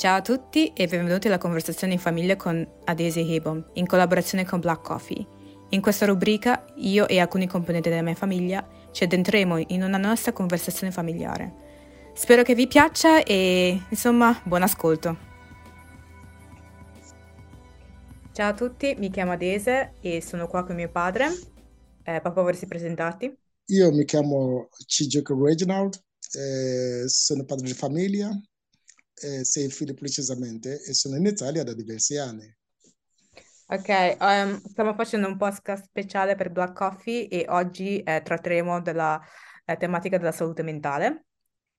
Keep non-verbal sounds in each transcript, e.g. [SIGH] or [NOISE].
Ciao a tutti e benvenuti alla conversazione in famiglia con Adese Hebom, in collaborazione con Black Coffee. In questa rubrica io e alcuni componenti della mia famiglia ci addentreremo in una nostra conversazione familiare. Spero che vi piaccia e insomma buon ascolto. Ciao a tutti, mi chiamo Adese e sono qua con mio padre. Eh, papà vorresti presentarti? Io mi chiamo Cijuku Reginald, eh, sono padre di famiglia, eh, sei precisamente e sono in Italia da diversi anni. Ok, um, stiamo facendo un podcast speciale per Black Coffee e oggi eh, tratteremo della eh, tematica della salute mentale,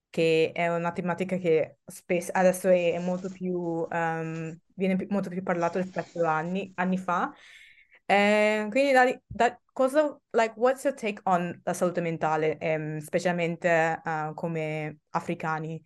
che è una tematica che spesso adesso è, molto più, um, viene più, molto più parlato rispetto a anni, anni fa. Eh, quindi da, da, cosa, like, what's your take on la salute mentale, um, specialmente uh, come africani?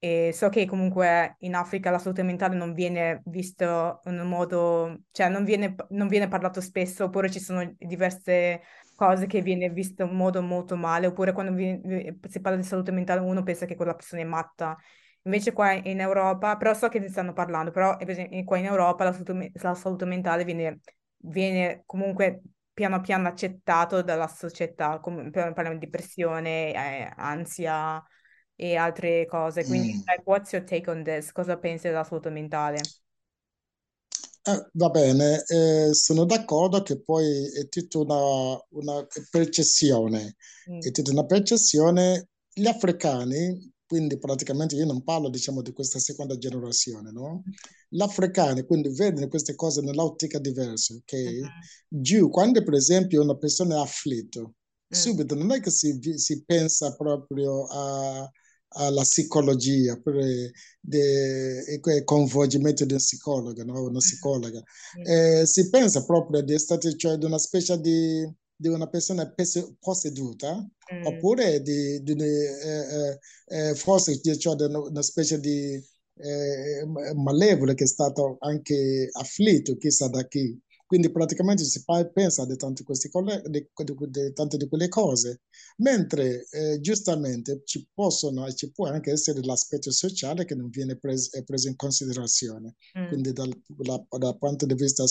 E so che comunque in Africa la salute mentale non viene visto in un modo, cioè non viene, non viene parlato spesso, oppure ci sono diverse cose che viene visto in modo molto male, oppure quando viene, si parla di salute mentale uno pensa che quella persona è matta. Invece qua in Europa, però so che ne stanno parlando, però qua in Europa la salute, la salute mentale viene, viene comunque piano piano accettato dalla società, come, parliamo di depressione, eh, ansia, e altre cose. Quindi, mm. like, what's your take on this? Cosa pensi della salute mentale? Eh, va bene, eh, sono d'accordo che poi è tutta una, una percezione, mm. è tutta una percezione. Gli africani, quindi praticamente io non parlo diciamo di questa seconda generazione, no? Gli africani quindi vedono queste cose nell'ottica diversa, ok? Mm-hmm. Giù, quando per esempio una persona è afflitta, mm. subito non è che si, si pensa proprio a alla psicologia, il coinvolgimento di un psicologo, no? una psicologa. [LAUGHS] Eh, si pensa proprio di, stati, cioè, di una specie di, di una persona posseduta, mm. oppure di, di eh, eh, forse cioè, di una specie di eh, malevolo che è stato anche afflitto, chissà da chi. Quindi praticamente si pensa di tante, di, di, tante di quelle cose, mentre eh, giustamente ci, possono, ci può anche essere l'aspetto sociale che non viene preso, preso in considerazione. Mm. Quindi dal, la, dal, punto di vista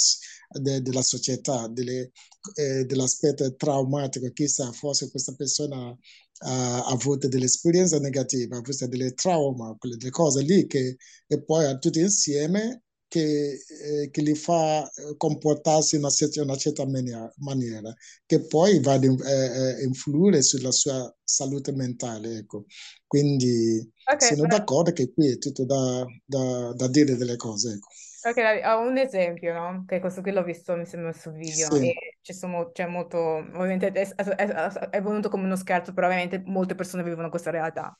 de, della società, delle, eh, dell'aspetto traumatico, chissà, forse questa persona ha avuto delle esperienze negative, ha avuto delle traumi, quelle cose lì che e poi tutti insieme che, eh, che li fa eh, comportarsi in una, certa, una certa maniera, maniera, che poi va ad eh, eh, influire sulla sua salute mentale. Ecco. Quindi okay, sono però... d'accordo che qui è tutto da, da, da dire delle cose. Ecco. Ok, ho un esempio, no? Che questo qui l'ho visto, mi sembra sul video, sì. e ci sono, c'è molto, ovviamente è, è, è, venuto come uno scherzo, però ovviamente molte persone vivono questa realtà.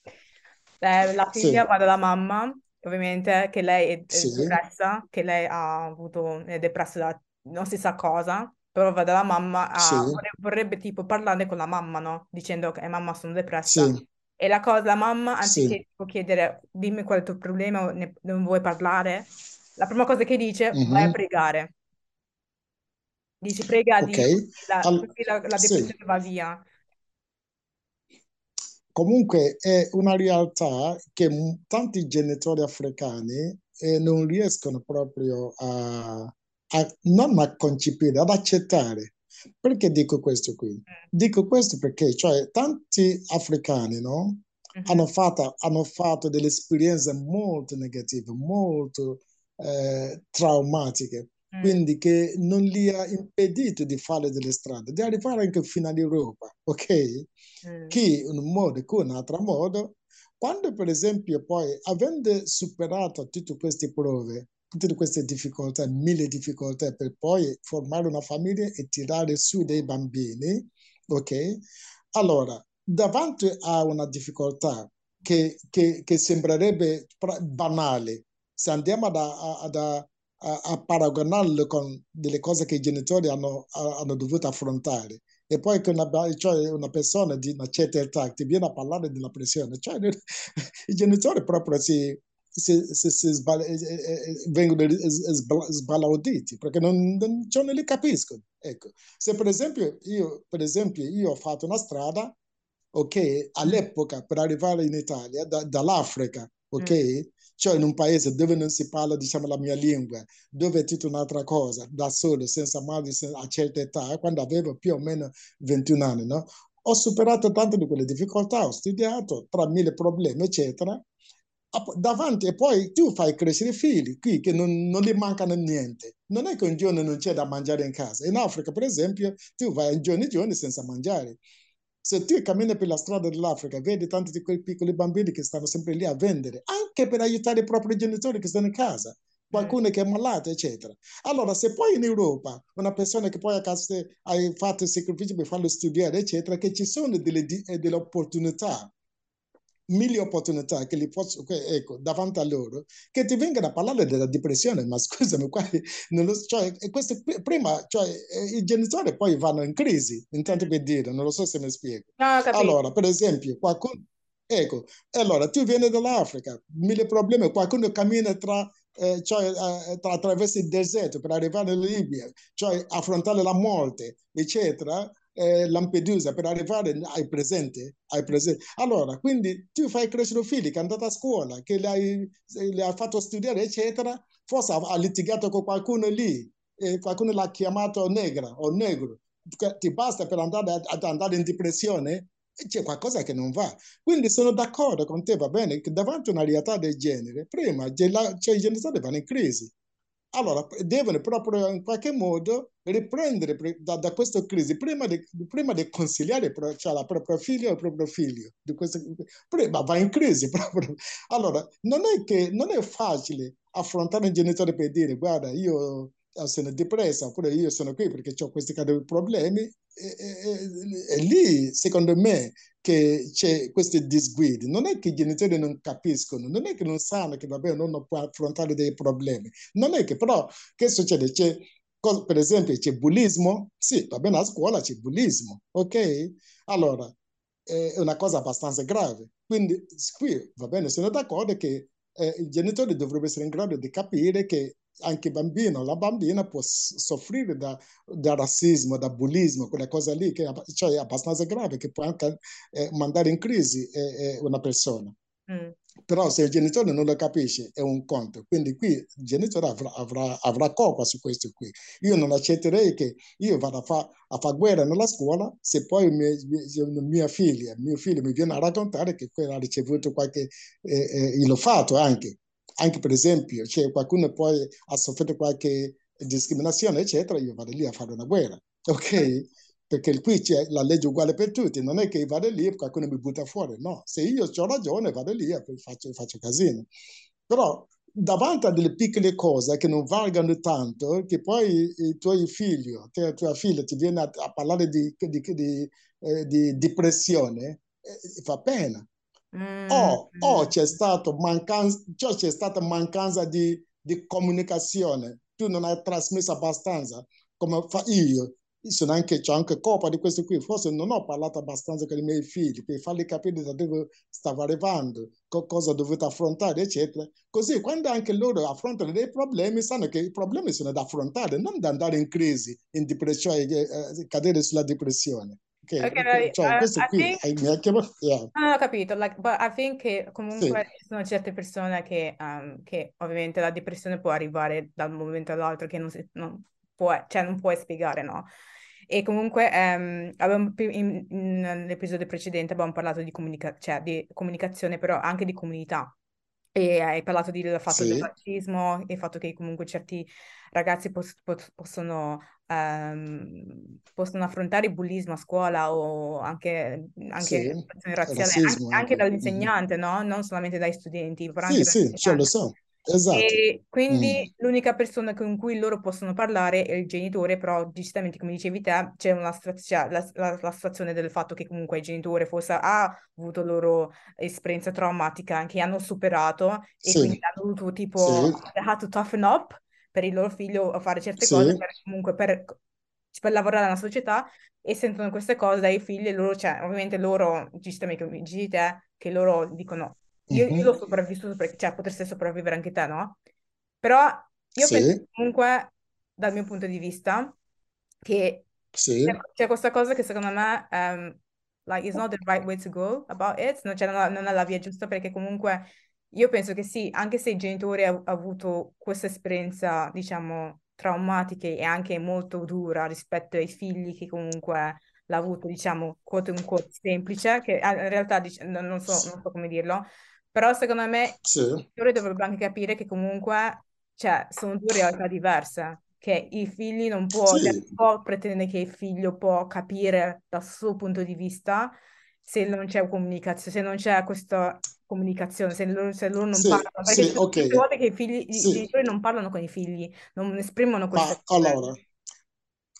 Eh, la figlia sì. va dalla mamma ovviamente che lei è, sì. depressa, che lei ha avuto, è depressa da non si sa cosa, però va dalla mamma, a, sì. vorrebbe, vorrebbe, tipo parlare con la mamma, no? Dicendo che mamma sono depressa. Sì. E la cosa, la mamma, anziché sì. chiedere dimmi qual è il tuo problema, ne, non vuoi parlare, la prima cosa che dice, mm-hmm. vai a pregare. Dice prega okay. di la, All- la, la depressione va via. Comunque è una realtà che tanti genitori africani eh, non riescono proprio a, a, non a concepire, ad accettare. Perché dico questo qui? Dico questo perché cioè, tanti africani no, uh-huh. hanno, fatto, hanno, fatto, delle esperienze molto negative, molto eh, traumatiche, mm. quindi che non gli ha impedito di fare delle strade, di arrivare anche fino all'Europa, ok? mm. che in un modo in un altro modo, quando per esempio poi, avendo superato tutte queste prove, tutte queste difficoltà, mille difficoltà per poi formare una famiglia e tirare su dei bambini, ok? Allora, davanti a una difficoltà che, che, che sembrerebbe banale, se andiamo ad, ad, a, a paragonarlo con delle cose che i genitori hanno, hanno dovuto affrontare, e poi che una, cioè una persona di una certa età ti viene a parlare della pressione, cioè [LAUGHS] i genitori proprio si, si, si, si sbal- eh, eh, eh, vengono sbalauditi perché non, non, cioè non li capiscono. Ecco. Se per esempio io, per esempio io ho fatto una strada, ok, all'epoca per arrivare in Italia da, dall'Africa, ok, mm. Cioè in un paese dove non si parla, diciamo, la mia lingua, dove è tutta un'altra cosa, da solo, senza madre, a certa età, quando avevo più o meno 21 anni, no? Ho superato tante di quelle difficoltà, ho studiato tra mille problemi, eccetera, davanti e poi tu fai crescere i figli qui che non, non gli mancano niente. Non è che un giorno non c'è da mangiare in casa. In Africa, per esempio, tu vai in giorni e giorni senza mangiare. Se tu cammini per la strada dell'Africa, vedi tanti di quei piccoli bambini che stanno sempre lì a vendere, anche per aiutare i propri genitori che stanno in casa, qualcuno che è malato, eccetera. Allora, se poi in Europa una persona che poi a casa ha fatto il sacrificio per farlo studiare, eccetera, che ci sono delle, delle opportunità mille opportunità che li posso, ecco, davanti a loro, che ti vengano a parlare della depressione, ma scusami, [LAUGHS] qua, lo, cioè, questo, prima cioè, i genitori poi vanno in crisi, intanto per dire, non lo so se mi spiego. No, allora, per esempio, qualcuno, ecco, allora tu vieni dall'Africa, mille problemi, qualcuno cammina tra eh, cioè, eh, tra, attraverso il deserto per arrivare in Libia, cioè affrontare la morte, eccetera, eh, Lampedusa per arrivare ai presenti, ai presenti. Allora, quindi tu fai crescere figli che è andato a scuola, che le hai, le hai fatto studiare, eccetera, forse ha, litigato con qualcuno lì, e qualcuno l'ha chiamato negra o negro, ti basta per andare ad andare in depressione? C'è qualcosa che non va. Quindi sono d'accordo con te, va bene, che davanti a una realtà del genere, prima cioè, i genitori vanno in crisi. Allora, devono proprio in qualche modo riprendere da, da questa crisi prima di, prima di consigliare cioè la propria figlia o il proprio figlio. Questa, prima va in crisi [LAUGHS] proprio. Allora, non è che non è facile affrontare un genitore per dire guarda, io sono depressa oppure io sono qui perché ho questi problemi e, lì secondo me che c'è questi disguidi. Non è che i genitori non capiscono non è che non sanno che vabbè non può affrontare dei problemi. Non è che però che succede? C'è per esempio c'è bullismo? Sì va bene a scuola c'è bullismo ok? Allora è una cosa abbastanza grave. Quindi qui va bene sono d'accordo che eh, i genitori dovrebbero essere in grado di capire che anche il bambino, la bambina può soffrire da, da, razzismo, da bullismo, quella cosa lì che cioè, è abbastanza grave, che può anche eh, mandare in crisi eh, eh, una persona. Mm. Però se il genitore non lo capisce è un conto, quindi qui il genitore avrà, avrà, avrà colpa su questo qui. Io non accetterei che io vada a fare fa guerra nella scuola se poi mia, mia, figlia, mio figlio mi viene a raccontare che ha ricevuto qualche, eh, eh, l'ho fatto anche, anche per esempio, cioè qualcuno poi ha sofferto qualche discriminazione, eccetera, io vado lì a fare una guerra, ok? Perché qui c'è la legge uguale per tutti, non è che vado lì e qualcuno mi butta fuori, no. Se io ho ragione vado lì e faccio, faccio casino. Però davanti a delle piccole cose che non valgono tanto, che poi i tuoi figli, te, tua figlia ti viene a, a parlare di, di, di, eh, di depressione, eh, fa pena. Mm. O, o c'è, stato mancanza, cioè c'è stata mancanza di, di comunicazione, tu non hai trasmesso abbastanza, come fa io. Sono anche, c'è anche colpa di questo qui, forse non ho parlato abbastanza con i miei figli per farli capire da dove stavo arrivando, cosa ho dovuto affrontare, eccetera. Così quando anche loro affrontano dei problemi, sanno che i problemi sono da affrontare, non da andare in crisi, in depressione, eh, eh cadere sulla depressione. Okay, okay, cioè, uh, questo qui think... è yeah. No, ho capito, like, but I think che comunque sì. ci sono certe persone che, um, che, ovviamente la depressione può arrivare da un momento all'altro che non, si, non, può, cioè non puoi spiegare, no? E comunque um, abbiamo, in, in, nell'episodio precedente abbiamo parlato di, comunica- cioè, di comunicazione, però anche di comunità. E hai parlato del fatto sì. del razzismo e il fatto che comunque certi ragazzi pos- pos- possono um, possono affrontare il bullismo a scuola o anche, anche sì, razziale, anche, anche, dall'insegnante, no? Non solamente dai studenti, però sì, anche sì, cioè, lo so. Esatto. E quindi mm. l'unica persona con cui loro possono parlare è il genitore, però giustamente come dicevi te c'è una cioè, la, la, la, situazione del fatto che comunque il genitore forse ha avuto loro esperienza traumatica che hanno superato e sì. quindi hanno dovuto tipo sì. have to toughen up per il loro figlio a fare certe sì. cose per, comunque per, per, lavorare nella società e sentono queste cose dai figli e loro, cioè ovviamente loro, giustamente come dici te, che loro dicono io, mm-hmm. io l'ho sopravvissuto perché cioè, potresti sopravvivere anche te, no? Però io sì. penso comunque, dal mio punto di vista, che sì. c'è, c'è, questa cosa che secondo me, um, like, it's not the right way to go about it, non, cioè, non, non è la via giusta perché comunque io penso che sì, anche se il genitore ha, ha avuto questa esperienza, diciamo, traumatica e anche molto dura rispetto ai figli che comunque l'ha avuto, diciamo, quote unquote semplice, che ah, in realtà dic- non, so, non so come dirlo, però secondo me sì. genitore dovrebbe anche capire che comunque, cioè, sono due realtà diverse, che i figli non può, sì. non può pretendere che il figlio può capire dal suo punto di vista se non c'è comunicazione, se non c'è questa comunicazione, se loro, se loro non sì, parlano, perché sì, okay. volte che i, figli, sì. i genitori non parlano con i figli, non esprimono queste cose. Allora,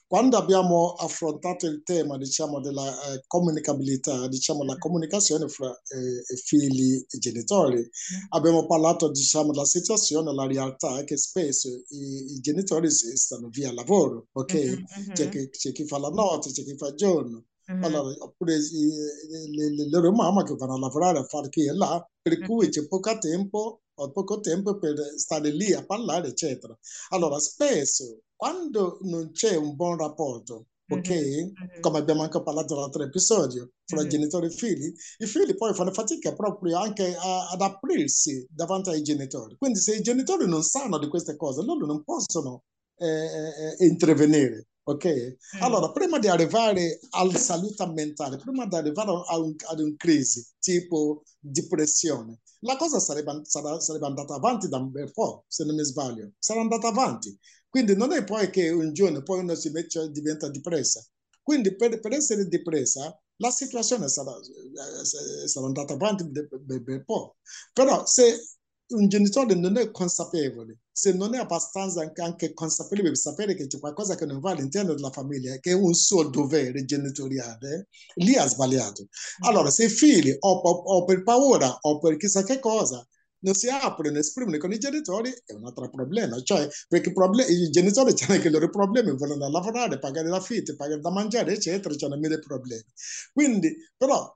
quando abbiamo affrontato il tema, diciamo, della eh, comunicabilità, diciamo, la comunicazione fra eh, figli e genitori, mm. abbiamo parlato, diciamo, della situazione, la realtà che spesso i, i genitori stanno via lavoro, ok? Mm-hmm. C'è, chi, c'è chi fa la notte, c'è chi fa il giorno. Mm-hmm. Allora, oppure le, le, loro mamme che vanno a lavorare a fare qui e là, per mm-hmm. cui c'è poco tempo, poco tempo per stare lì a parlare, eccetera. Allora, spesso, quando non c'è un buon rapporto, ok? Mm-hmm. Come abbiamo anche parlato nell'altro episodio, fra mm-hmm. genitori e figli, i figli poi fanno fatica proprio anche a, ad aprirsi davanti ai genitori. Quindi se i genitori non sanno di queste cose, loro non possono eh, eh, eh intervenire. Ok? Mm. Allora, prima di arrivare alla salute mentale, prima di arrivare a un, ad una crisi tipo depressione, la cosa sarebbe, sarebbe andata avanti da un bel po', se non mi sbaglio. Sarà andata avanti. Quindi non è poi che un giorno poi uno si mette, diventa depressa. Quindi per, per essere depressa, la situazione sarà, eh, sarà andata avanti un bel po'. Però se un genitore non è consapevole, se non è abbastanza anche, anche consapevole di sapere che c'è qualcosa che non va all'interno della famiglia, che è un suo dovere genitoriale, lì ha sbagliato. Allora, se i figli o, o, o per paura o per chissà che cosa non si aprono, esprimono con i genitori, è un altro problema. Cioè, perché problem- i genitori hanno anche i loro problemi, vogliono lavorare, pagare l'affitto, pagare da mangiare, eccetera, hanno mille problemi. Quindi, però,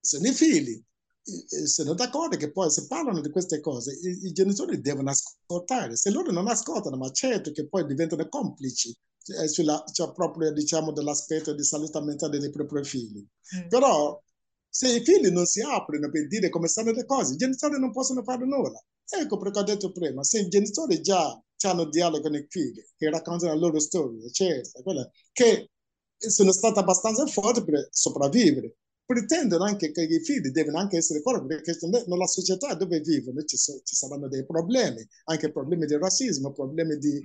sono i figli sono d'accordo che poi se parlano di queste cose i, i, genitori devono ascoltare, se loro non ascoltano, ma certo che poi diventano complici eh, sulla, cioè proprio diciamo dell'aspetto di salute mentale dei propri figli. Mm. Però se i figli non si aprono per dire come stanno le cose, i genitori non possono fare nulla. Ecco perché ho detto prima, se i genitori già hanno dialogo con i figli, che raccontano la loro storia, eccetera, che sono stati abbastanza forti per sopravvivere, pretendono anche che i figli devono anche essere forti, perché nella società dove vivono ci, so, ci saranno dei problemi, anche problemi di razzismo, problemi di,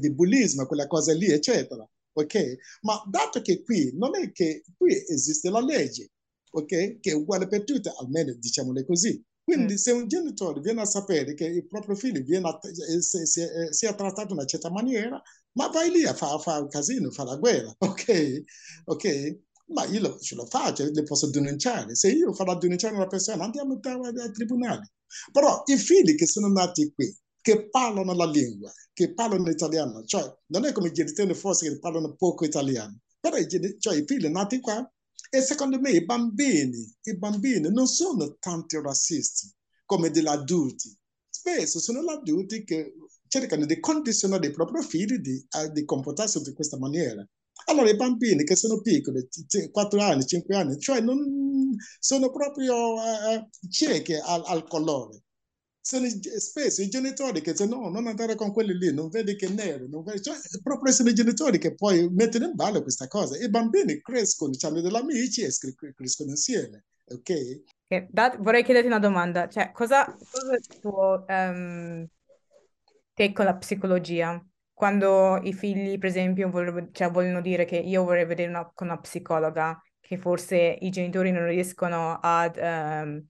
di bullismo, quelle cose lì, eccetera. Ok? Ma dato che qui non è che qui esiste la legge, ok? Che è uguale per tutti, almeno diciamole così. Quindi mm. se un genitore viene a sapere che il proprio figlio viene a, eh, sia, sia, sia trattato in una certa maniera, ma vai lì a fare fa un casino, fa la guerra, [LAUGHS] ok? Ok? ma io lo, ce lo faccio, le posso denunciare. Se io farò denunciare una persona, andiamo ai tribunali. Però i figli che sono nati qui, che parlano la lingua, che parlano italiano, cioè non è come i genitori forse che parlano poco italiano, però i, cioè, i figli nati qua, e secondo me i bambini, i bambini non sono tanti razzisti come degli adulti. Spesso sono gli adulti che cercano di condizionare i propri figli di, di comportarsi in questa maniera. Allora i bambini che sono piccoli, 4 anni, 5 anni, cioè non, sono proprio uh, ciechi al, al colore. Sono spesso i genitori che dicono no, non andare con quelli lì, non vedi che è nero, vedi... Cioè, proprio sono i genitori che poi mettono in ballo questa cosa. I bambini crescono, hanno degli amici e crescono insieme, ok? Da, vorrei chiederti una domanda, cioè cosa, cosa è il tuo um, take con la psicologia? quando i figli, per esempio, vogliono, cioè, vogliono dire che io vorrei vedere una, con una psicologa, che forse i genitori non riescono ad, um,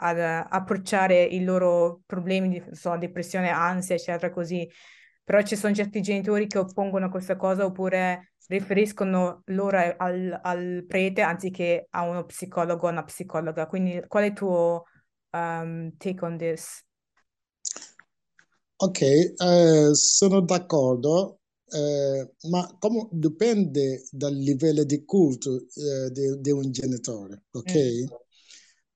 ad approcciare i loro problemi di so, depressione, ansia, eccetera, così. Però ci sono certi genitori che oppongono questa cosa oppure riferiscono loro al, al prete anziché a uno psicologo o una psicologa. Quindi qual è il tuo um, take on this? Ok, eh, sono d'accordo, eh, ma come dipende dal livello di culto eh, di, di, un genitore, ok? Mm.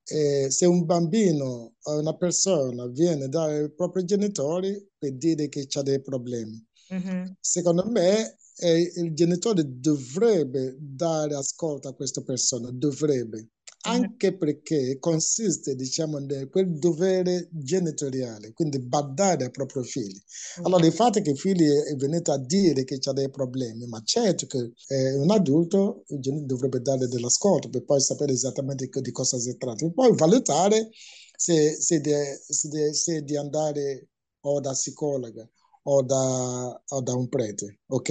Eh, se un bambino o una persona viene dai propri genitori per dire che ha dei problemi, mm-hmm. secondo me eh, il genitore dovrebbe dare ascolto a questa persona, dovrebbe. Anche perché consiste, diciamo, in quel dovere genitoriale, quindi badare ai propri figli. Allora, il fatto che il figlio è venuto a dire che ha dei problemi, ma certo che è un adulto dovrebbe dare dell'ascolto per poi sapere esattamente di cosa si tratta, e poi valutare se, se, de, se, de, se di andare o da psicologa o da, o da un prete, ok?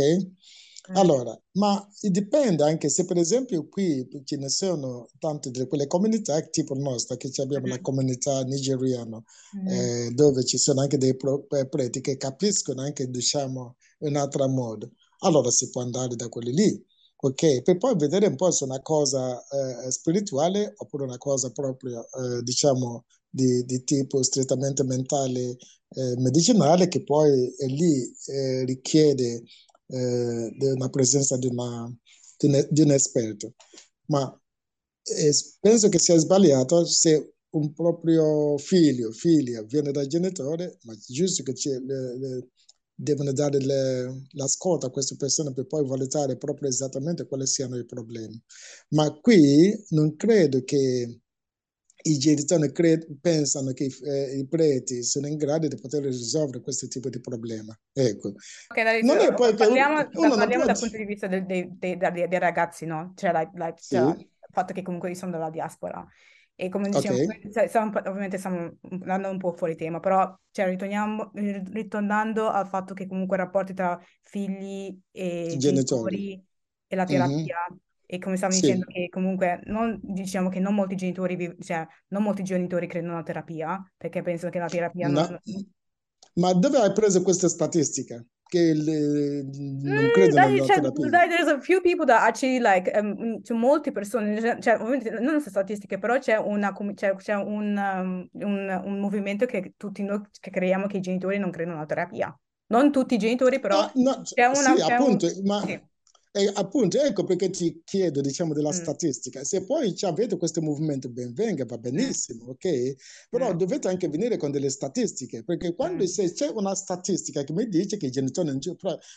Mm. Allora, ma dipende anche se per esempio qui ce ne sono tante di quelle comunità tipo nostra, che abbiamo mm-hmm. la comunità nigeriana, mm-hmm. eh, dove ci sono anche dei eh, preti che capiscono anche, diciamo, un altro modo. Allora si può andare da quelli lì, ok? Per poi vedere un po' se è una cosa eh, spirituale oppure una cosa proprio, eh, diciamo, di, di, tipo strettamente mentale eh, medicinale che poi lì eh, richiede eh, presenza di, un, di, un, esperto. Ma eh, penso che sia sbagliato se un proprio figlio, figlia, viene dal genitore, ma è giusto che le, le, devono dare l'ascolto a queste persone per poi valutare proprio esattamente quali siano i problemi. Ma qui non credo che i genitori cre- pensano che eh, i preti sono in grado di poter risolvere questo tipo di problema. Ecco. Okay, non è poi parliamo, che uno, parliamo dal punto di vista dei, dei, dei, dei ragazzi, no? Cioè, la, la, sì. cioè, il fatto che comunque sono della diaspora. E come diciamo, okay. ovviamente stiamo andando un po' fuori tema, però cioè, ritorniamo, ritornando al fatto che comunque i rapporti tra figli e genitori, genitori e la terapia mm-hmm e come stavo sì. dicendo che comunque non, diciamo che non molti genitori, cioè non molti genitori credono alla terapia, perché pensano che la terapia no. non... Ma dove hai preso queste statistiche? Che le, non mm, credono mm, cioè, terapia? Dai, there's a few people that actually like, um, cioè molte persone, cioè non so statistiche, però c'è, una, c'è, c'è un, um, un, un, movimento che tutti noi che creiamo che i genitori non credono alla terapia. Non tutti i genitori, però ah, no, c'è una... Sì, c'è appunto, un... ma... Sì e appunto, ecco perché ti chiedo, diciamo, della mm. statistica. Se poi avete questo movimento, ben venga, va mm. benissimo, mm. ok? Però mm. dovete anche venire con delle statistiche, perché quando mm. se c'è una statistica che mi dice che i genitori non...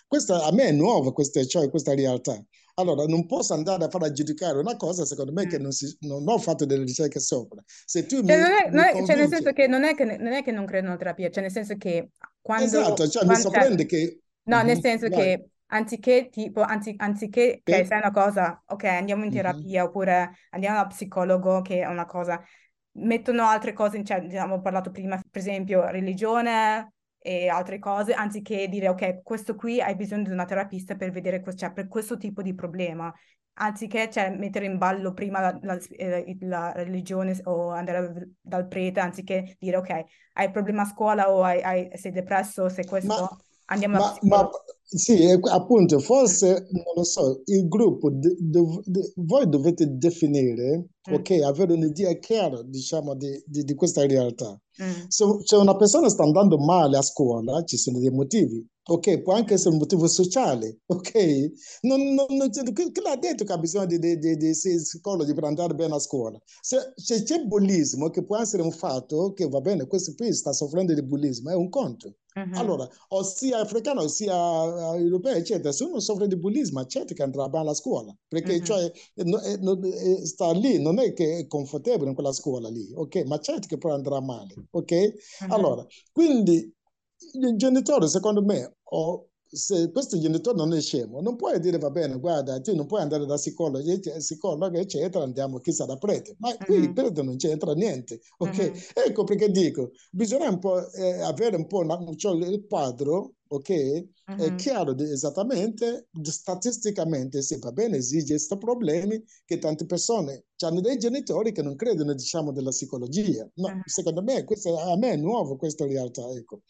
Questa a me è nuova, questa, cioè, questa realtà. Allora, non posso andare a fare a giudicare una cosa, secondo me, che mm. non, si, non, ho fatto delle ricerche sopra. Se tu cioè, mi, non è, mi è, cioè, nel senso che non è che, non è che non credo in terapia, cioè nel senso che quando... Esatto, cioè quando, mi sorprende che... No, nel senso vai. che anziché tipo, anzi, anziché che okay, sai una cosa, ok, andiamo in terapia mm-hmm. oppure andiamo da psicologo, che è una cosa, mettono altre cose, cioè, abbiamo parlato prima, per esempio, religione e altre cose, anziché dire, ok, questo qui hai bisogno di una terapista per vedere, cioè, per questo tipo di problema, anziché cioè, mettere in ballo prima la, la, eh, la, religione o andare dal prete, anziché dire, ok, hai problema a scuola o hai, hai, sei depresso, sei questo... Ma Andiamo ma, ma sì, appunto, forse, non lo so, il gruppo, de, de, de, voi dovete definire, mm. ok, avere un'idea chiara, diciamo, di, di, di questa realtà. Mm. Se, se una persona sta andando male a scuola, ci sono dei motivi. Ok, può anche essere un motivo sociale, [LAUGHS] ok? Non, non, non, chi l'ha detto che ha bisogno di, di, di, di psicologi per andare bene a scuola? Se, se, c'è bullismo, che può essere un fatto che va bene, questo qui sta soffrendo di bullismo, è un conto. Uh-huh. Allora, o sia africano, sia uh, europeo, eccetera, se uno soffre di bullismo, certo che andrà bene a scuola, perché uh-huh. cioè, no, è, no, sta lì, non è che è confortevole in quella scuola lì, ok? Ma certo che poi andrà male, ok? Uh-huh. Allora, quindi il genitore, secondo me, o se questo genitore non è scemo, non puoi dire va bene, guarda, tu non puoi andare da psicologo, psicologo eccetera, andiamo chissà da prete. Ma qui mm-hmm. prete non c'entra niente, ok? Mm-hmm. Ecco perché dico, bisogna un po' eh, avere un po' una, cioè il quadro, ok? Mm-hmm. È chiaro di, esattamente, statisticamente, se va bene, esige questi problemi che tante persone hanno dei genitori che non credono, diciamo, della psicologia. No, secondo me, questo, a me è nuovo questa realtà, ecco.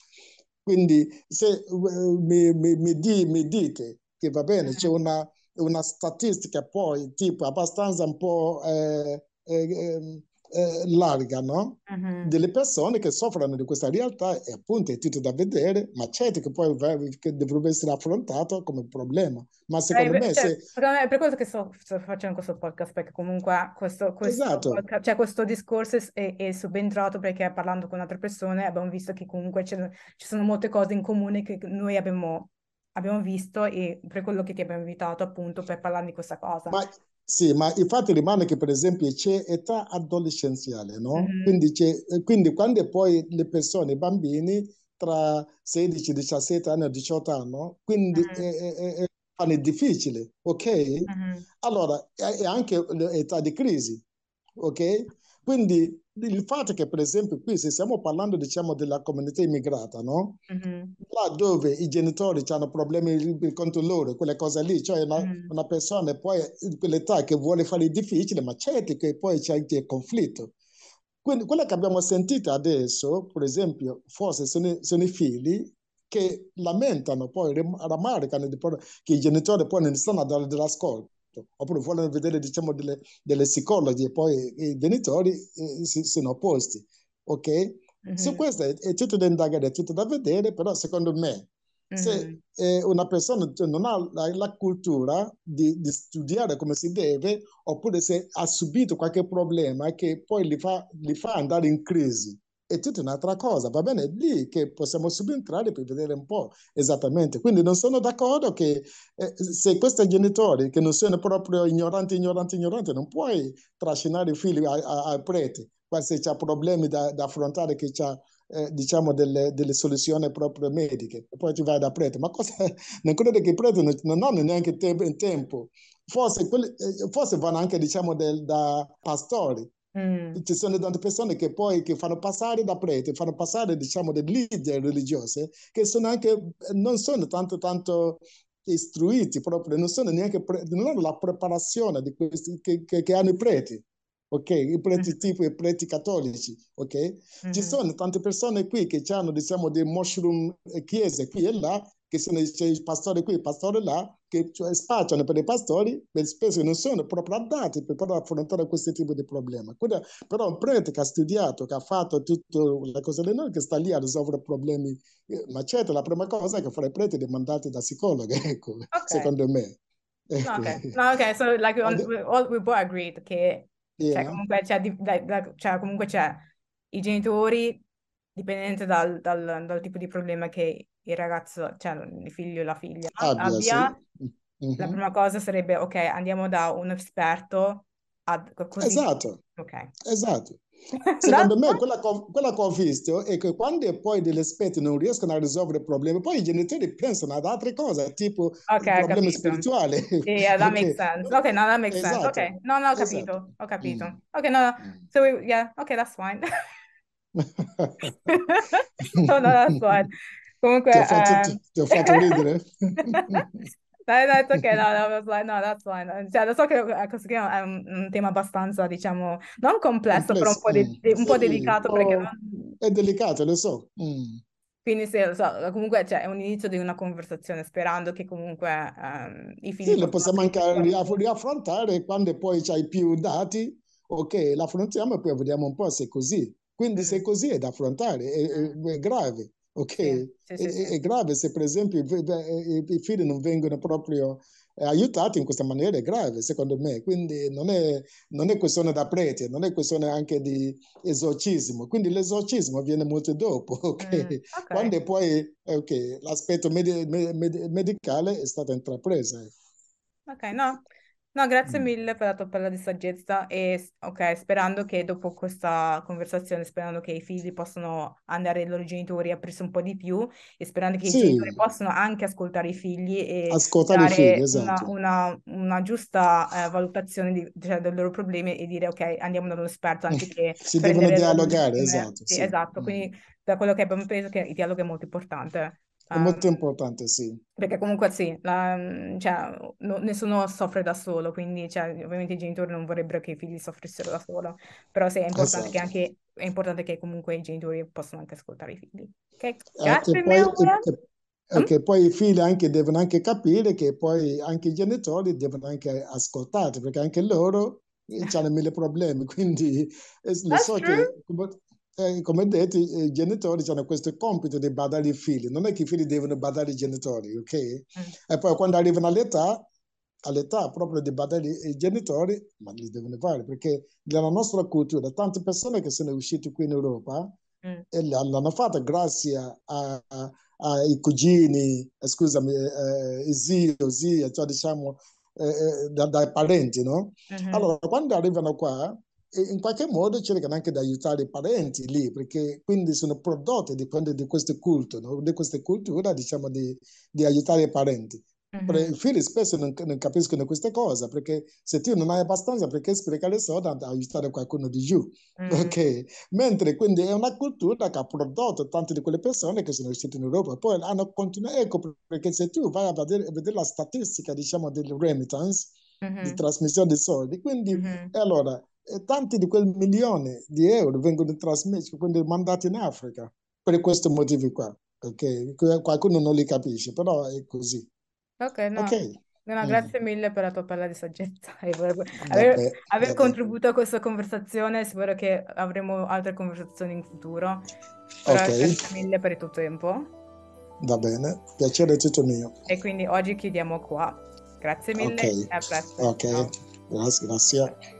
Quindi se uh, mi, mi, mi, di, mi, dite che va bene, c'è mm-hmm. una, una, statistica poi tipo abbastanza un po' eh, eh, ehm, eh, larga, no? Uh-huh. Delle persone che soffrono di questa realtà e appunto è tutto da vedere, ma certo che poi che dovrebbe essere affrontato come problema. Ma secondo eh, me... Cioè, se... È per questo che sto, sto, facendo questo podcast, perché comunque questo, questo, esatto. podcast, cioè questo discorso è, è, subentrato perché parlando con altre persone abbiamo visto che comunque ci sono molte cose in comune che noi abbiamo abbiamo visto e per quello che ti abbiamo invitato appunto per parlare di questa cosa. Ma Sì, ma il fatto rimane che per esempio c'è età adolescenziale, no? Mm-hmm. Quindi, quindi, quando poi le persone, i bambini tra 16, 17 anni e 18 anni, quindi mm-hmm. è, è, è, è, difficile, ok? Mm-hmm. Allora, è anche l'età di crisi, ok? Quindi il fatto che, per esempio, qui se stiamo parlando, diciamo, della comunità immigrata, no? Mm-hmm. Là dove i genitori hanno problemi contro loro, quelle cose lì, cioè una, mm-hmm. una persona poi in quell'età che vuole fare il difficile, ma certo che poi c'è anche il conflitto. Quindi quello che abbiamo sentito adesso, per esempio, forse sono, sono i figli che lamentano, poi rammaricano che i genitori poi non stanno a dare dell'ascolto oppure vogliono vedere diciamo, delle, delle psicologi e poi i genitori eh, si, sono opposti. Ok? Mm-hmm. Su questo è, è, tutto da indagare, è tutto da vedere, però secondo me mm-hmm. se eh, una persona non ha la, la cultura di, di, studiare come si deve, oppure se ha subito qualche problema che poi li fa, li fa andare in crisi, è tutta un'altra cosa, va bene? È lì che possiamo subentrare per vedere un po' esattamente. Quindi non sono d'accordo che eh, se questi genitori che non sono proprio ignoranti, ignoranti, ignoranti, non puoi trascinare i figli al prete, se c'è problemi da, da affrontare, che c'è eh, diciamo delle, delle, soluzioni proprio mediche, e poi ti vai da prete. Ma cosa, [LAUGHS] non credo che i preti non, non hanno neanche tempo, tempo. Forse, quelli, eh, forse vanno anche diciamo del, da pastori, Mm. Ci sono tante persone che poi che fanno passare da preti, fanno passare diciamo delle leader religiose che sono anche, non sono tanto tanto istruiti proprio, non sono neanche, non hanno la preparazione di questi che, che, che hanno i preti ok? I preti mm-hmm. tipo i preti cattolici, ok? Mm-hmm. Ci sono tante persone qui che hanno, diciamo, dei mushroom chiese qui e là che sono i pastori qui, i pastori là, che cioè, spacciano per i pastori, spesso non sono proprio adatti per poter affrontare questo tipo di problema. Quindi, però un prete che ha studiato, che ha fatto tutte le cose di noi, che sta lì a risolvere problemi, eh, ma certo la prima cosa è che fare i preti dei mandati da psicologa, [LAUGHS] ecco, okay. secondo me. Ecco. No, ok, no, ok, so like on, all, we both agreed che yeah. cioè, comunque, c'è, cioè, comunque c'è i genitori dipendente dal, dal, dal, tipo di problema che il ragazzo, cioè il figlio o la figlia abbia, abbia sì. mm-hmm. la prima cosa sarebbe, ok, andiamo da un esperto a così. Esatto. Ok. Esatto. [LAUGHS] Secondo me, quella, quella che ho visto è che quando poi degli esperti non riescono a risolvere il problema, poi i genitori pensano ad altre cose, tipo okay, problemi spirituali. Yeah, that makes sense. Ok, no, that makes esatto. sense. Ok, no, no, ho capito, esatto. ho capito. Mm. Ok, no, no. Mm. So, we, yeah, ok, that's fine. [LAUGHS] [LAUGHS] no, no, that's fine. Comunque... Ti ho fatto, um... ti ho fatto ridere? [LAUGHS] Dai, dai, ok, no, no, no, that's fine. Cioè, lo so che qui è un, un, tema abbastanza, diciamo, non complesso, complesso. però un po', de- mm. un po delicato. Oh, perché. È delicato, lo so. Mm. Quindi sì, lo so, comunque cioè, è un inizio di una conversazione, sperando che comunque um, i figli... Sì, lo possiamo anche riaffrontare quando poi c'hai più dati, ok, l'affrontiamo e poi vediamo un po' se è così. Quindi mm. se è così è da affrontare, è, è grave. Ok? Sì, sì, sì, è, è, grave se per esempio i, i figli non vengono proprio eh, aiutati in questa maniera, è grave secondo me. Quindi non è, non è questione da prete, non è questione anche di esorcismo. Quindi l'esorcismo viene molto dopo, [LAUGHS] ok? Mm, okay. Quando poi okay, l'aspetto med- med- medicale è stato intrapreso. Ok, no, No, grazie mille per la tua parola di saggezza e ok, sperando che dopo questa conversazione, sperando che i figli possano andare ai loro genitori, aprirsi un po' di più e sperando che sì. i genitori possano anche ascoltare i figli e ascoltare dare figli, esatto. una, una, una, giusta eh, valutazione di, cioè, dei loro problemi e dire ok, andiamo da un esperto anche che... [LAUGHS] si devono dialogare, esatto. Sì, sì. esatto, quindi da quello che abbiamo preso che il dialogo è molto importante. È molto importante, sì. Perché comunque sì, la, cioè, no, nessuno soffre da solo, quindi cioè, ovviamente i genitori non vorrebbero che i figli soffrissero da solo, però sì, è importante, esatto. che, anche, è importante che comunque i genitori possano anche ascoltare i figli. Ok, grazie eh, poi, e, e, mm? poi i figli anche devono anche capire che poi anche i genitori devono anche ascoltare, perché anche loro [LAUGHS] hanno mille problemi, [LAUGHS] quindi eh, lo so true. che eh, come detto, i genitori hanno questo compito di badare i figli, non è che i figli devono badare i genitori, ok? Mm. E poi quando arrivano all'età, all'età proprio di badare i genitori, ma li devono fare, perché nella nostra cultura, tante persone che sono uscite qui in Europa, mm. e l'hanno fatto grazie ai cugini, eh, scusami, eh, zio, zia, cioè diciamo eh, da, dai parenti, no? Uh-huh. Allora, quando arrivano qua, in qualche modo cercano anche di aiutare i parenti lì, perché quindi sono prodotti di, di questo culto, no? di questa cultura, diciamo, di, di aiutare i parenti. Mm-hmm. I figli spesso non, non, capiscono queste cose perché se tu non hai abbastanza, perché sprecare soldi ad aiutare qualcuno di giù? Mm-hmm. Okay? Mentre quindi è una cultura che ha prodotto tante di quelle persone che sono uscite in Europa. Poi hanno continuato, ecco perché se tu vai a vedere, a vedere la statistica, diciamo, del remittance, mm-hmm. di trasmissione di soldi, quindi mm-hmm. Allora tanti di quel milione di euro vengono trasmessi, quindi mandati in Africa per questo motivo qua. Okay? Qualcuno non li capisce, però è così. Ok, no. Ok. No, mm. grazie mille per la tua parola di saggezza [LAUGHS] e per aver, vabbè, aver vabbè. contribuito a questa conversazione. Spero che avremo altre conversazioni in futuro. Però okay. Grazie mille per il tuo tempo. Va bene, piacere tutto mio. E quindi oggi chiudiamo qua. Grazie mille okay. e a presto. Ok, grazie. grazie.